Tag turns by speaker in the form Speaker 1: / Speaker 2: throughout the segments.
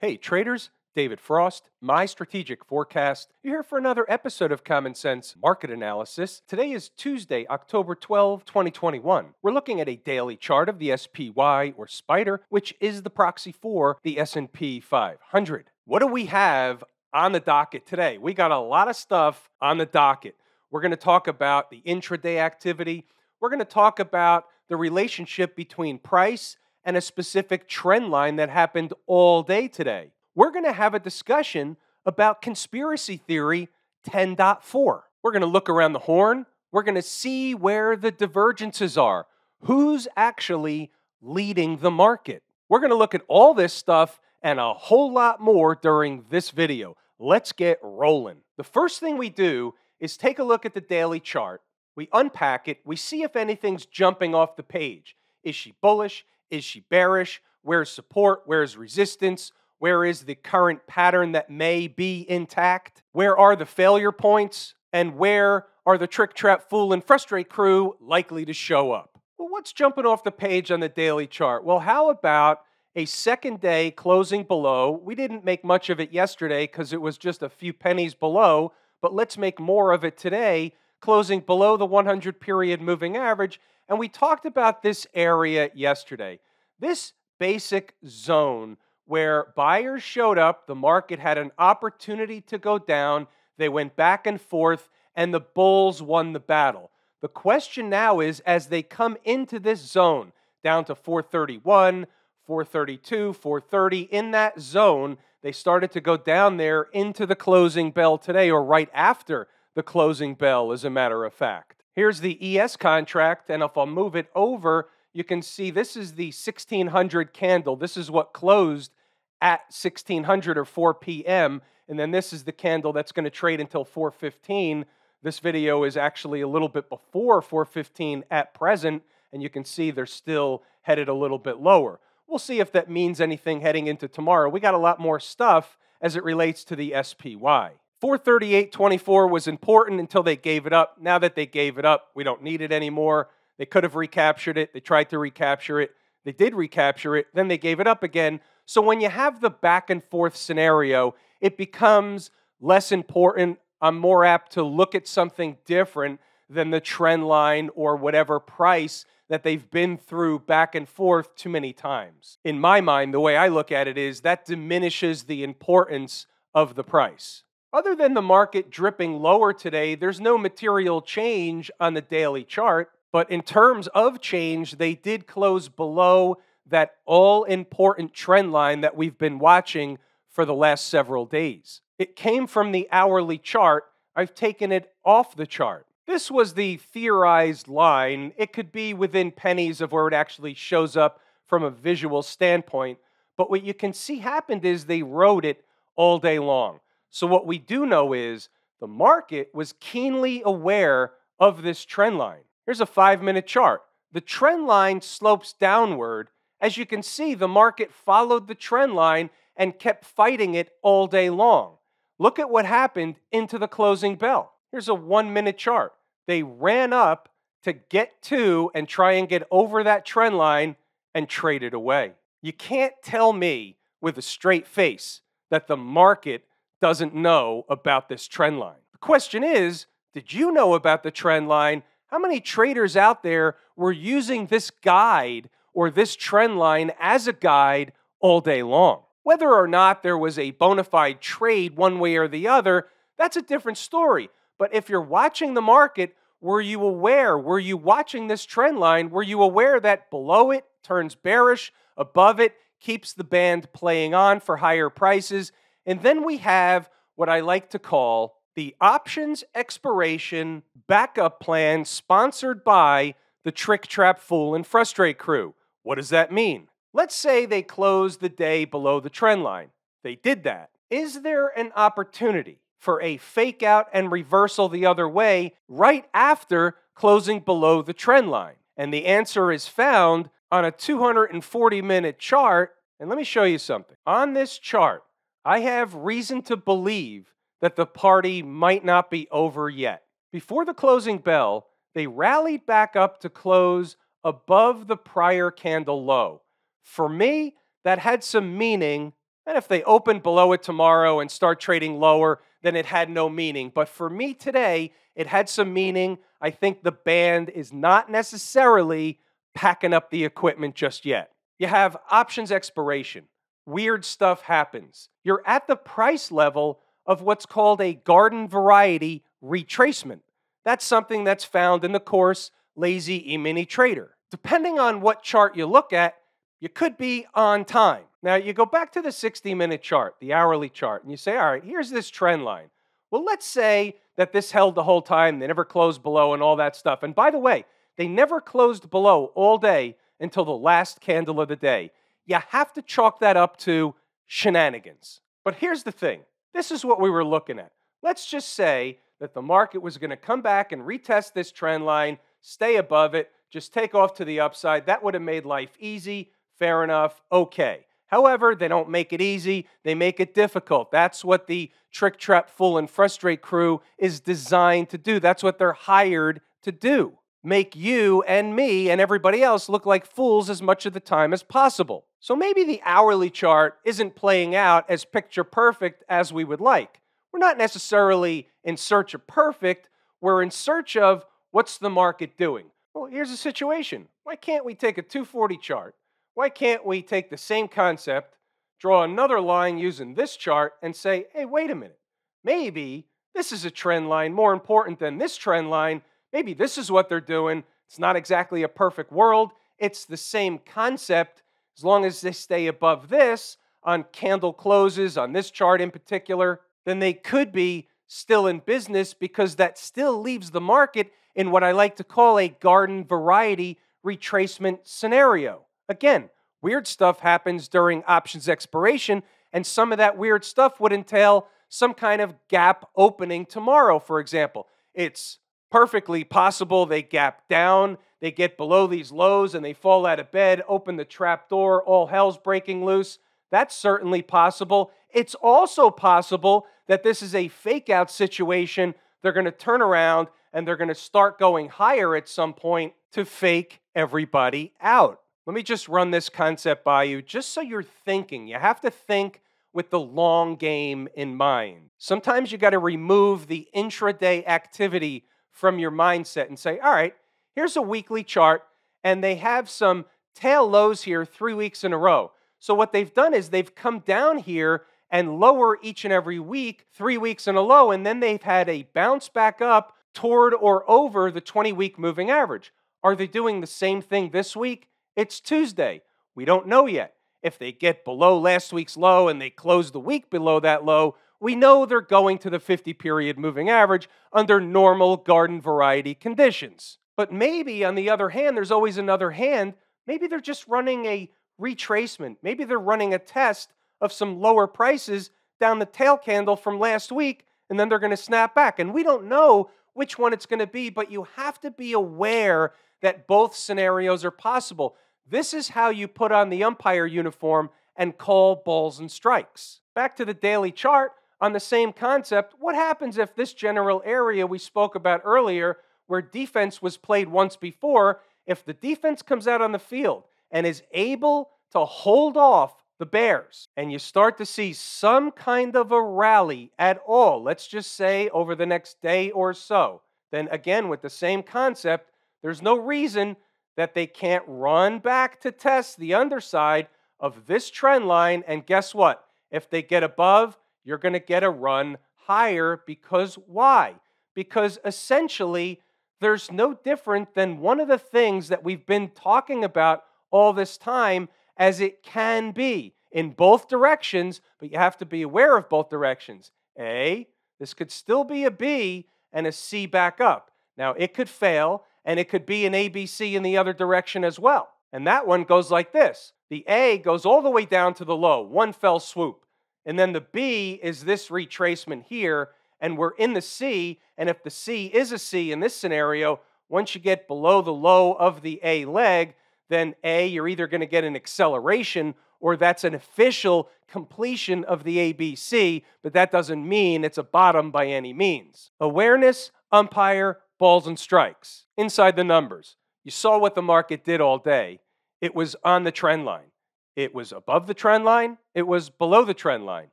Speaker 1: Hey, traders, David Frost, my strategic forecast. You're here for another episode of Common Sense Market Analysis. Today is Tuesday, October 12, 2021. We're looking at a daily chart of the SPY or Spider, which is the proxy for the S&P 500. What do we have on the docket today? We got a lot of stuff on the docket. We're going to talk about the intraday activity. We're going to talk about the relationship between price and a specific trend line that happened all day today. We're going to have a discussion about conspiracy theory 10.4. We're going to look around the horn. We're going to see where the divergences are. Who's actually leading the market? We're going to look at all this stuff and a whole lot more during this video. Let's get rolling. The first thing we do is take a look at the daily chart. We unpack it. We see if anything's jumping off the page. Is she bullish? Is she bearish? Where's support? Where's resistance? Where is the current pattern that may be intact? Where are the failure points? And where are the trick, trap, fool, and frustrate crew likely to show up? Well, what's jumping off the page on the daily chart? Well, how about a second day closing below? We didn't make much of it yesterday because it was just a few pennies below, but let's make more of it today, closing below the 100 period moving average and we talked about this area yesterday. This basic zone where buyers showed up, the market had an opportunity to go down, they went back and forth, and the bulls won the battle. The question now is as they come into this zone, down to 431, 432, 430, in that zone, they started to go down there into the closing bell today, or right after the closing bell, as a matter of fact. Here's the ES contract, and if I'll move it over, you can see this is the 1600 candle. This is what closed at 1600 or 4 p.m. And then this is the candle that's going to trade until 415. This video is actually a little bit before 415 at present, and you can see they're still headed a little bit lower. We'll see if that means anything heading into tomorrow. We got a lot more stuff as it relates to the SPY. 438.24 was important until they gave it up. Now that they gave it up, we don't need it anymore. They could have recaptured it. They tried to recapture it. They did recapture it. Then they gave it up again. So when you have the back and forth scenario, it becomes less important. I'm more apt to look at something different than the trend line or whatever price that they've been through back and forth too many times. In my mind, the way I look at it is that diminishes the importance of the price. Other than the market dripping lower today, there's no material change on the daily chart. But in terms of change, they did close below that all important trend line that we've been watching for the last several days. It came from the hourly chart. I've taken it off the chart. This was the theorized line. It could be within pennies of where it actually shows up from a visual standpoint. But what you can see happened is they rode it all day long. So, what we do know is the market was keenly aware of this trend line. Here's a five minute chart. The trend line slopes downward. As you can see, the market followed the trend line and kept fighting it all day long. Look at what happened into the closing bell. Here's a one minute chart. They ran up to get to and try and get over that trend line and traded away. You can't tell me with a straight face that the market doesn't know about this trend line. The question is did you know about the trend line? How many traders out there were using this guide or this trend line as a guide all day long? Whether or not there was a bona fide trade one way or the other, that's a different story. But if you're watching the market, were you aware? Were you watching this trend line? Were you aware that below it turns bearish, above it keeps the band playing on for higher prices, and then we have what I like to call the options expiration backup plan sponsored by the Trick Trap Fool and Frustrate crew. What does that mean? Let's say they closed the day below the trend line. They did that. Is there an opportunity for a fake out and reversal the other way right after closing below the trend line? And the answer is found on a 240 minute chart. And let me show you something. On this chart, I have reason to believe that the party might not be over yet. Before the closing bell, they rallied back up to close above the prior candle low. For me, that had some meaning And if they open below it tomorrow and start trading lower, then it had no meaning. But for me today, it had some meaning. I think the band is not necessarily packing up the equipment just yet. You have options expiration. Weird stuff happens. You're at the price level of what's called a garden variety retracement. That's something that's found in the course Lazy E-mini Trader. Depending on what chart you look at, you could be on time. Now, you go back to the 60 minute chart, the hourly chart, and you say, all right, here's this trend line. Well, let's say that this held the whole time, they never closed below, and all that stuff. And by the way, they never closed below all day until the last candle of the day. You have to chalk that up to shenanigans. But here's the thing this is what we were looking at. Let's just say that the market was going to come back and retest this trend line, stay above it, just take off to the upside. That would have made life easy. Fair enough. Okay. However, they don't make it easy, they make it difficult. That's what the trick, trap, fool, and frustrate crew is designed to do. That's what they're hired to do. Make you and me and everybody else look like fools as much of the time as possible. So maybe the hourly chart isn't playing out as picture perfect as we would like. We're not necessarily in search of perfect, we're in search of what's the market doing. Well, here's a situation. Why can't we take a 240 chart? Why can't we take the same concept, draw another line using this chart, and say, hey, wait a minute. Maybe this is a trend line more important than this trend line. Maybe this is what they're doing. It's not exactly a perfect world. It's the same concept. As long as they stay above this on candle closes, on this chart in particular, then they could be still in business because that still leaves the market in what I like to call a garden variety retracement scenario. Again, weird stuff happens during options expiration, and some of that weird stuff would entail some kind of gap opening tomorrow, for example. It's perfectly possible they gap down, they get below these lows, and they fall out of bed, open the trap door, all hell's breaking loose. That's certainly possible. It's also possible that this is a fake out situation. They're going to turn around and they're going to start going higher at some point to fake everybody out. Let me just run this concept by you just so you're thinking. You have to think with the long game in mind. Sometimes you got to remove the intraday activity from your mindset and say, all right, here's a weekly chart, and they have some tail lows here three weeks in a row. So what they've done is they've come down here and lower each and every week, three weeks in a low, and then they've had a bounce back up toward or over the 20 week moving average. Are they doing the same thing this week? It's Tuesday. We don't know yet. If they get below last week's low and they close the week below that low, we know they're going to the 50 period moving average under normal garden variety conditions. But maybe, on the other hand, there's always another hand. Maybe they're just running a retracement. Maybe they're running a test of some lower prices down the tail candle from last week, and then they're going to snap back. And we don't know which one it's going to be, but you have to be aware that both scenarios are possible. This is how you put on the umpire uniform and call balls and strikes. Back to the daily chart on the same concept. What happens if this general area we spoke about earlier, where defense was played once before, if the defense comes out on the field and is able to hold off the Bears, and you start to see some kind of a rally at all, let's just say over the next day or so, then again, with the same concept, there's no reason that they can't run back to test the underside of this trend line. And guess what? If they get above, you're going to get a run higher because why? Because essentially, there's no different than one of the things that we've been talking about all this time as it can be in both directions, but you have to be aware of both directions. A, this could still be a B and a C back up. Now, it could fail, and it could be an ABC in the other direction as well. And that one goes like this the A goes all the way down to the low, one fell swoop. And then the B is this retracement here, and we're in the C. And if the C is a C in this scenario, once you get below the low of the A leg, then A, you're either going to get an acceleration or that's an official completion of the ABC, but that doesn't mean it's a bottom by any means. Awareness, umpire, balls, and strikes. Inside the numbers, you saw what the market did all day. It was on the trend line. It was above the trend line, it was below the trend line.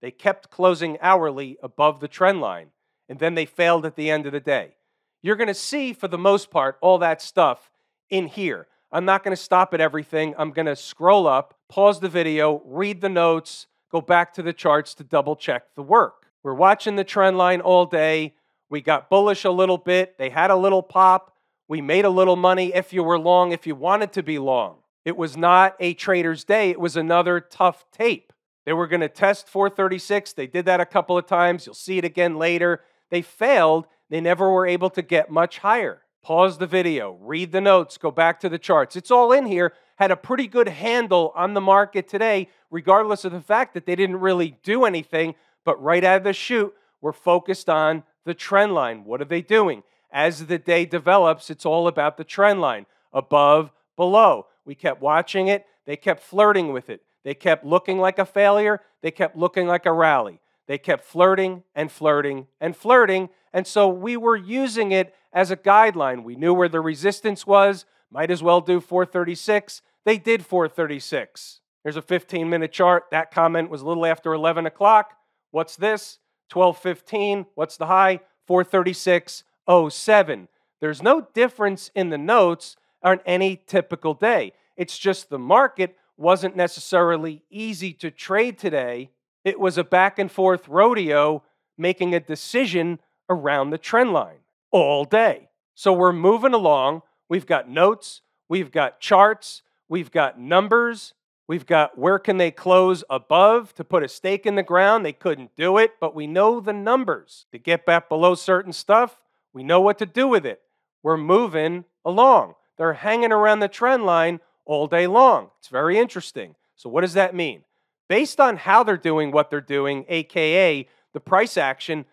Speaker 1: They kept closing hourly above the trend line, and then they failed at the end of the day. You're going to see, for the most part, all that stuff in here. I'm not going to stop at everything. I'm going to scroll up, pause the video, read the notes, go back to the charts to double check the work. We're watching the trend line all day. We got bullish a little bit. They had a little pop. We made a little money if you were long, if you wanted to be long. It was not a trader's day, it was another tough tape. They were going to test 436. They did that a couple of times. You'll see it again later. They failed. They never were able to get much higher. Pause the video, read the notes, go back to the charts. It's all in here. Had a pretty good handle on the market today, regardless of the fact that they didn't really do anything. But right out of the chute, we're focused on the trend line. What are they doing? As the day develops, it's all about the trend line above, below. We kept watching it. They kept flirting with it. They kept looking like a failure. They kept looking like a rally. They kept flirting and flirting and flirting. And so we were using it as a guideline. We knew where the resistance was. Might as well do 436. They did 436. Here's a 15 minute chart. That comment was a little after 11 o'clock. What's this? 1215. What's the high? 436.07. There's no difference in the notes on any typical day. It's just the market wasn't necessarily easy to trade today. It was a back and forth rodeo making a decision around the trend line all day. So we're moving along. We've got notes, we've got charts, we've got numbers, we've got where can they close above to put a stake in the ground. They couldn't do it, but we know the numbers. To get back below certain stuff, we know what to do with it. We're moving along. They're hanging around the trend line all day long. It's very interesting. So, what does that mean? Based on how they're doing what they're doing, AKA the price action,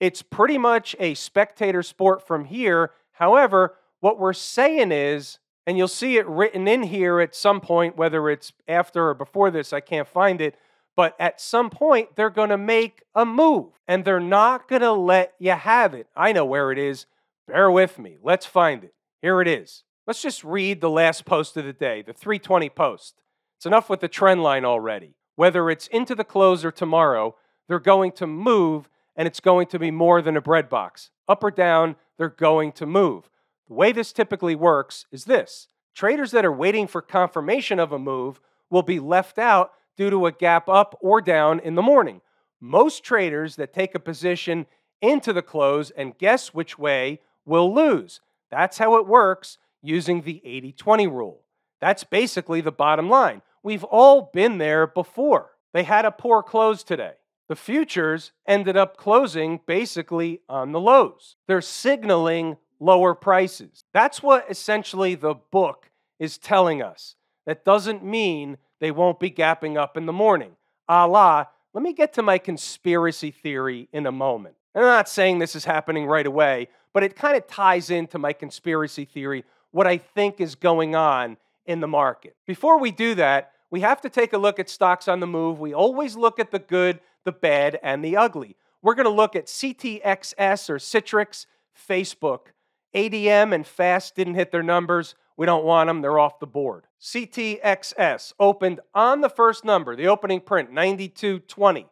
Speaker 1: it's pretty much a spectator sport from here. However, what we're saying is, and you'll see it written in here at some point, whether it's after or before this, I can't find it, but at some point they're going to make a move and they're not going to let you have it. I know where it is. Bear with me. Let's find it. Here it is. Let's just read the last post of the day, the 320 post. It's enough with the trend line already. Whether it's into the close or tomorrow, they're going to move and it's going to be more than a bread box. Up or down, they're going to move. The way this typically works is this traders that are waiting for confirmation of a move will be left out due to a gap up or down in the morning. Most traders that take a position into the close and guess which way will lose. That's how it works using the 80 20 rule. That's basically the bottom line. We've all been there before. They had a poor close today. The futures ended up closing basically on the lows. They're signaling lower prices. That's what essentially the book is telling us. That doesn't mean they won't be gapping up in the morning. Allah, let me get to my conspiracy theory in a moment. I'm not saying this is happening right away, but it kind of ties into my conspiracy theory, what I think is going on in the market. Before we do that, we have to take a look at stocks on the move. We always look at the good, the bad, and the ugly. We're going to look at CTXS or Citrix, Facebook. ADM and FAST didn't hit their numbers. We don't want them, they're off the board. CTXS opened on the first number, the opening print, 9220.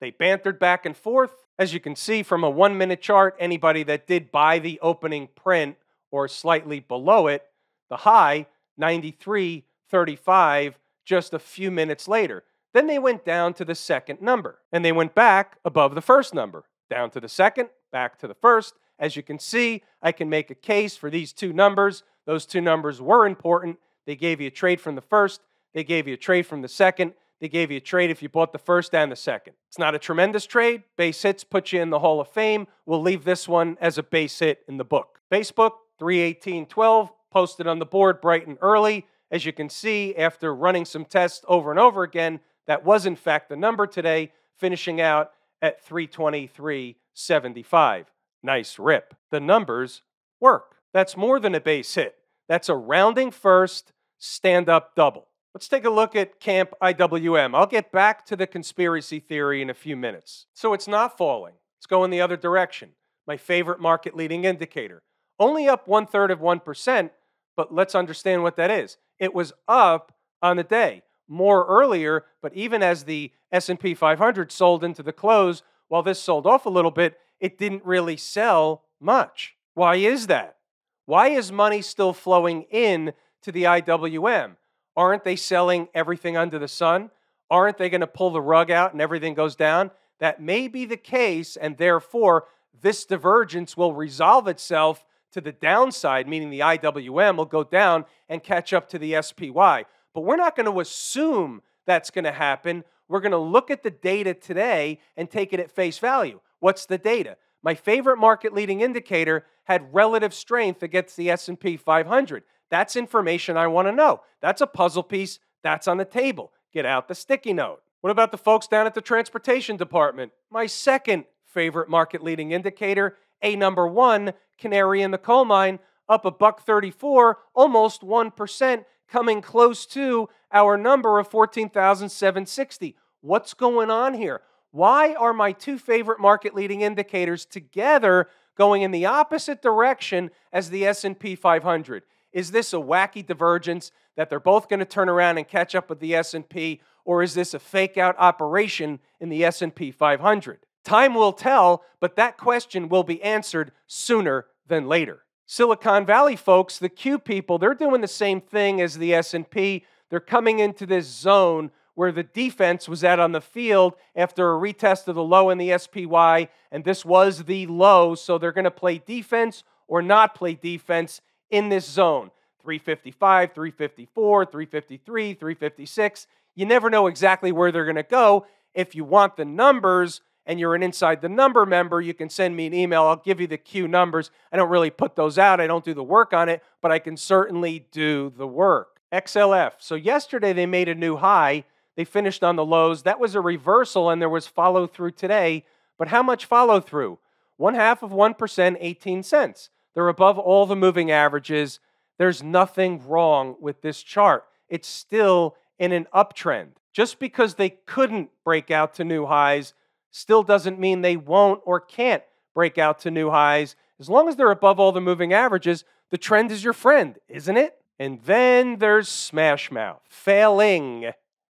Speaker 1: They bantered back and forth. As you can see from a one minute chart, anybody that did buy the opening print or slightly below it, the high, 9335, just a few minutes later. Then they went down to the second number, and they went back above the first number, down to the second, back to the first. As you can see, I can make a case for these two numbers. Those two numbers were important. They gave you a trade from the first, they gave you a trade from the second, they gave you a trade if you bought the first and the second. It's not a tremendous trade. Base hits put you in the Hall of Fame. We'll leave this one as a base hit in the book. Facebook, 31812, posted on the board bright and early. As you can see, after running some tests over and over again, that was, in fact, the number today, finishing out at 323.75. Nice rip. The numbers work. That's more than a base hit. That's a rounding first, stand up double. Let's take a look at Camp IWM. I'll get back to the conspiracy theory in a few minutes. So it's not falling, it's going the other direction. My favorite market leading indicator. Only up one third of 1%, but let's understand what that is. It was up on the day. more earlier, but even as the S&P 500 sold into the close, while this sold off a little bit, it didn't really sell much. Why is that? Why is money still flowing in to the IWM? Aren't they selling everything under the sun? Aren't they going to pull the rug out and everything goes down? That may be the case, and therefore this divergence will resolve itself to the downside, meaning the IWM will go down and catch up to the SPY. But we're not going to assume that's going to happen. We're going to look at the data today and take it at face value. What's the data? My favorite market leading indicator had relative strength against the S&P 500. That's information I want to know. That's a puzzle piece that's on the table. Get out the sticky note. What about the folks down at the transportation department? My second favorite market leading indicator, a number 1, canary in the coal mine, up a buck 34, almost 1% coming close to our number of 14,760. What's going on here? Why are my two favorite market leading indicators together going in the opposite direction as the S&P 500? Is this a wacky divergence that they're both going to turn around and catch up with the S&P or is this a fake out operation in the S&P 500? Time will tell, but that question will be answered sooner than later. Silicon Valley folks, the Q people, they're doing the same thing as the S&P. They're coming into this zone where the defense was at on the field after a retest of the low in the SPY, and this was the low, so they're going to play defense or not play defense in this zone 355, 354, 353, 356. You never know exactly where they're going to go. If you want the numbers, and you're an inside the number member, you can send me an email. I'll give you the Q numbers. I don't really put those out, I don't do the work on it, but I can certainly do the work. XLF. So yesterday they made a new high. They finished on the lows. That was a reversal, and there was follow through today. But how much follow through? One half of 1%, 18 cents. They're above all the moving averages. There's nothing wrong with this chart. It's still in an uptrend. Just because they couldn't break out to new highs still doesn't mean they won't or can't break out to new highs. As long as they're above all the moving averages, the trend is your friend, isn't it? And then there's smash mouth, failing.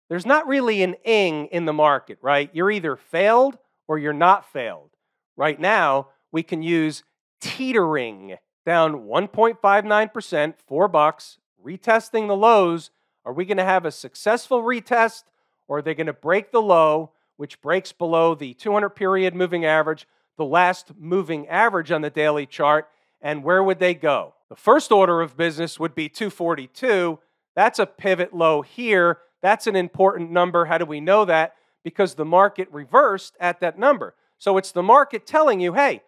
Speaker 1: There's not really an ing in the market, right? You're either failed or you're not failed. Right now, we can use teetering down 1.59%, 4 bucks, retesting the lows. Are we going to have a successful retest or are they going to break the low which breaks below the 200 period moving average, the last moving average on the daily chart, and where would they go? The first order of business would be 242. That's a pivot low here. That's an important number. How do we know that? Because the market reversed at that number. So it's the market telling you, hey,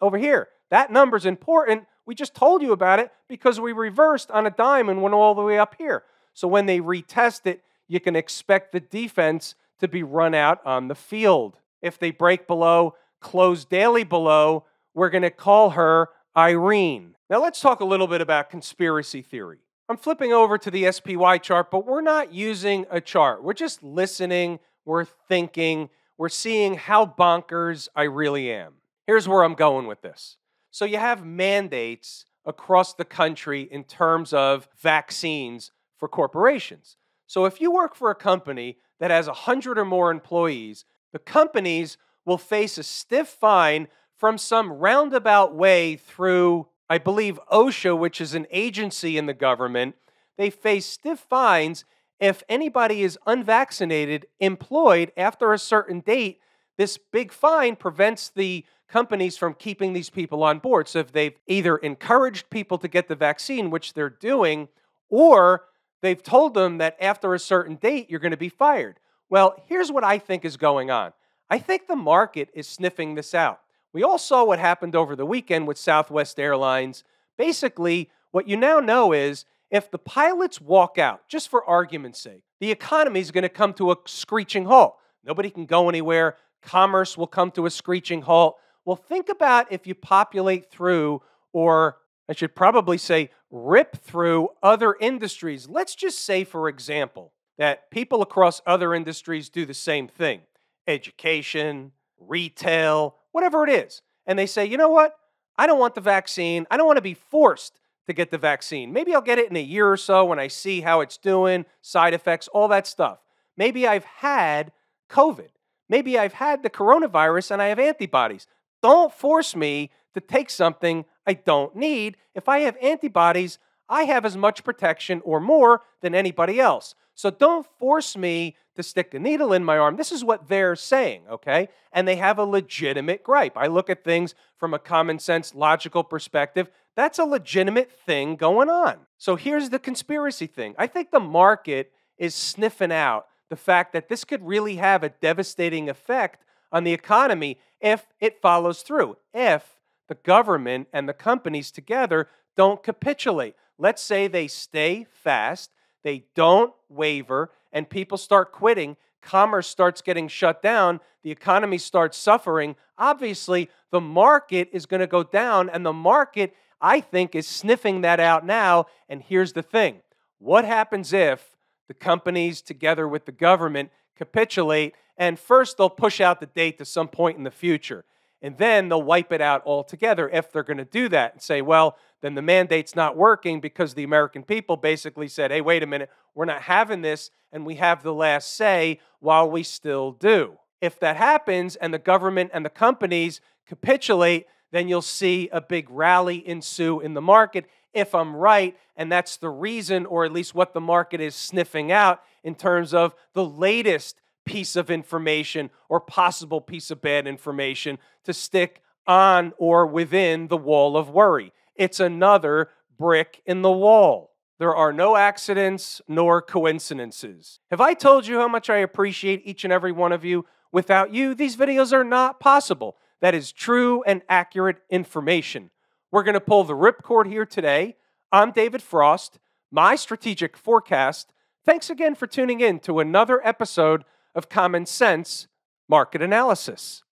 Speaker 1: over here, that number's important. We just told you about it because we reversed on a dime and went all the way up here. So when they retest it, you can expect the defense to be run out on the field. If they break below, close daily below, we're going to call her Irene. Now let's talk a little bit about conspiracy theory. I'm flipping over to the SPY chart, but we're not using a chart. We're just listening, we're thinking, we're seeing how bonkers I really am. Here's where I'm going with this. So you have mandates across the country in terms of vaccines for corporations. So if you work for a company that has 100 or more employees, the companies will face a stiff fine from some roundabout way through, I believe, OSHA, which is an agency in the government. They face stiff fines if anybody is unvaccinated, employed after a certain date. This big fine prevents the companies from keeping these people on board. So if they've either encouraged people to get the vaccine, which they're doing, or They've told them that after a certain date, you're going to be fired. Well, here's what I think is going on I think the market is sniffing this out. We all saw what happened over the weekend with Southwest Airlines. Basically, what you now know is if the pilots walk out, just for argument's sake, the economy is going to come to a screeching halt. Nobody can go anywhere. Commerce will come to a screeching halt. Well, think about if you populate through or I should probably say rip through other industries. Let's just say, for example, that people across other industries do the same thing education, retail, whatever it is. And they say, you know what? I don't want the vaccine. I don't want to be forced to get the vaccine. Maybe I'll get it in a year or so when I see how it's doing, side effects, all that stuff. Maybe I've had COVID. Maybe I've had the coronavirus and I have antibodies. Don't force me to take something I don't need. If I have antibodies, I have as much protection or more than anybody else. So don't force me to stick a needle in my arm. This is what they're saying, okay? And they have a legitimate gripe. I look at things from a common sense, logical perspective. That's a legitimate thing going on. So here's the conspiracy thing I think the market is sniffing out the fact that this could really have a devastating effect on the economy if it follows through, if the government and the companies together don't capitulate. Let's say they stay fast, they don't waver, and people start quitting. Commerce starts getting shut down, the economy starts suffering. Obviously, the market is going to go down, and the market, I think, is sniffing that out now. And here's the thing what happens if the companies, together with the government, capitulate. And first, they'll push out the date to some point in the future. And then they'll wipe it out altogether if they're going to do that and say, well, then the mandate's not working because the American people basically said, hey, wait a minute, we're not having this, and we have the last say while we still do. If that happens and the government and the companies capitulate, then you'll see a big rally ensue in the market if I'm right. And that's the reason, or at least what the market is sniffing out in terms of the latest piece of information or possible piece of bad information to stick on or within the wall of worry. It's another brick in the wall. There are no accidents nor coincidences. Have I told you how much I appreciate each and every one of you? Without you, these videos are not possible. That is true and accurate information. We're going to pull the ripcord here today. I'm David Frost, my strategic forecast. Thanks again for tuning in to another episode of Common Sense Market Analysis.